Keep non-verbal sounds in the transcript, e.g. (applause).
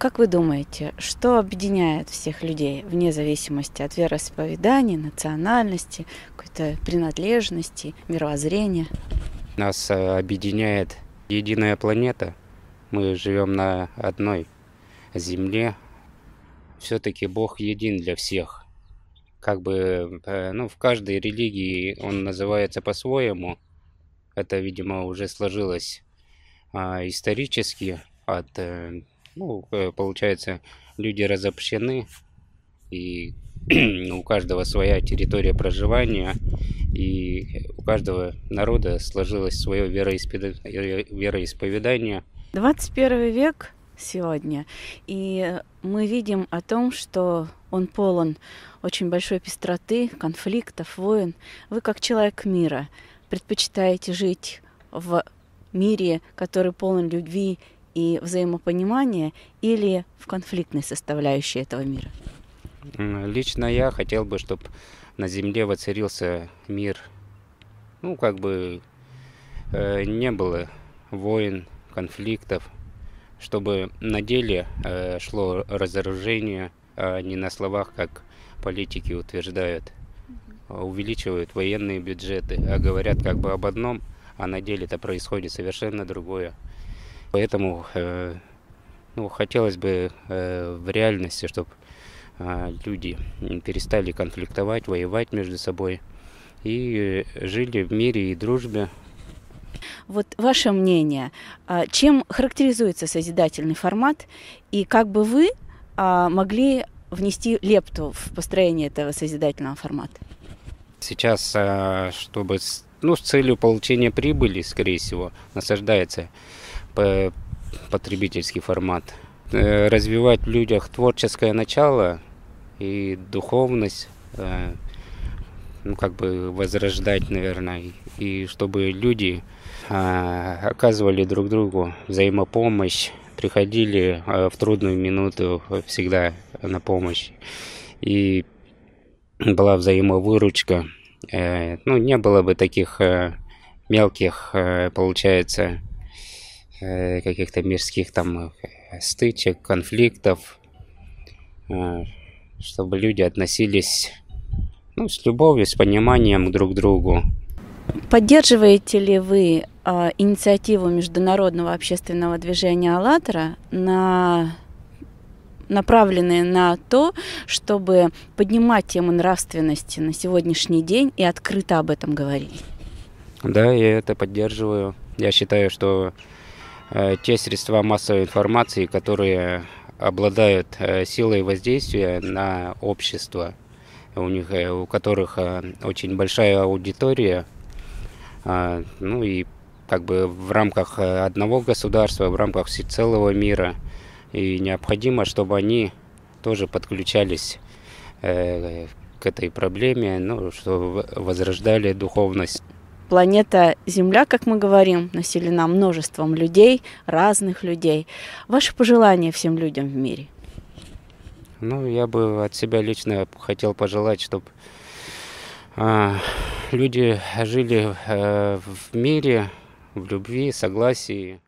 Как вы думаете, что объединяет всех людей вне зависимости от вероисповедания, национальности, какой-то принадлежности, мировоззрения? Нас э, объединяет единая планета. Мы живем на одной земле. Все-таки Бог един для всех. Как бы, э, ну, в каждой религии он называется по-своему. Это, видимо, уже сложилось а, исторически от э, ну, э, получается, люди разобщены, и (clears throat) у каждого своя территория проживания, и у каждого народа сложилось свое вероисповедание. 21 век сегодня, и мы видим о том, что он полон очень большой пестроты, конфликтов, войн. Вы как человек мира предпочитаете жить в мире, который полон любви и взаимопонимания или в конфликтной составляющей этого мира? Лично я хотел бы, чтобы на Земле воцарился мир. Ну, как бы э, не было войн, конфликтов, чтобы на деле э, шло разоружение, а не на словах, как политики утверждают. Увеличивают военные бюджеты, а говорят как бы об одном, а на деле это происходит совершенно другое. Поэтому э, ну, хотелось бы э, в реальности, чтобы э, люди перестали конфликтовать, воевать между собой и жили в мире и дружбе. Вот ваше мнение, а чем характеризуется созидательный формат и как бы вы а, могли внести лепту в построение этого созидательного формата? Сейчас, а, чтобы ну, с целью получения прибыли, скорее всего, насаждается потребительский формат. Э, развивать в людях творческое начало и духовность, э, ну, как бы возрождать, наверное, и чтобы люди э, оказывали друг другу взаимопомощь, приходили в трудную минуту всегда на помощь. И была взаимовыручка. Ну, не было бы таких мелких, получается, каких-то мирских там э, стычек, конфликтов, э, чтобы люди относились ну, с любовью, с пониманием друг к другу. Поддерживаете ли вы э, инициативу международного общественного движения «АЛЛАТРА» на направленные на то, чтобы поднимать тему нравственности на сегодняшний день и открыто об этом говорить? Да, я это поддерживаю. Я считаю, что Э, те средства массовой информации, которые обладают э, силой воздействия на общество, у них, э, у которых очень большая аудитория, ну и как бы в рамках одного государства, в рамках целого мира, и необходимо, чтобы они тоже подключались к этой проблеме, ну, что возрождали духовность. Планета Земля, как мы говорим, населена множеством людей, разных людей. Ваши пожелания всем людям в мире? Ну, я бы от себя лично хотел пожелать, чтобы э, а, люди жили э, в мире, в любви, согласии.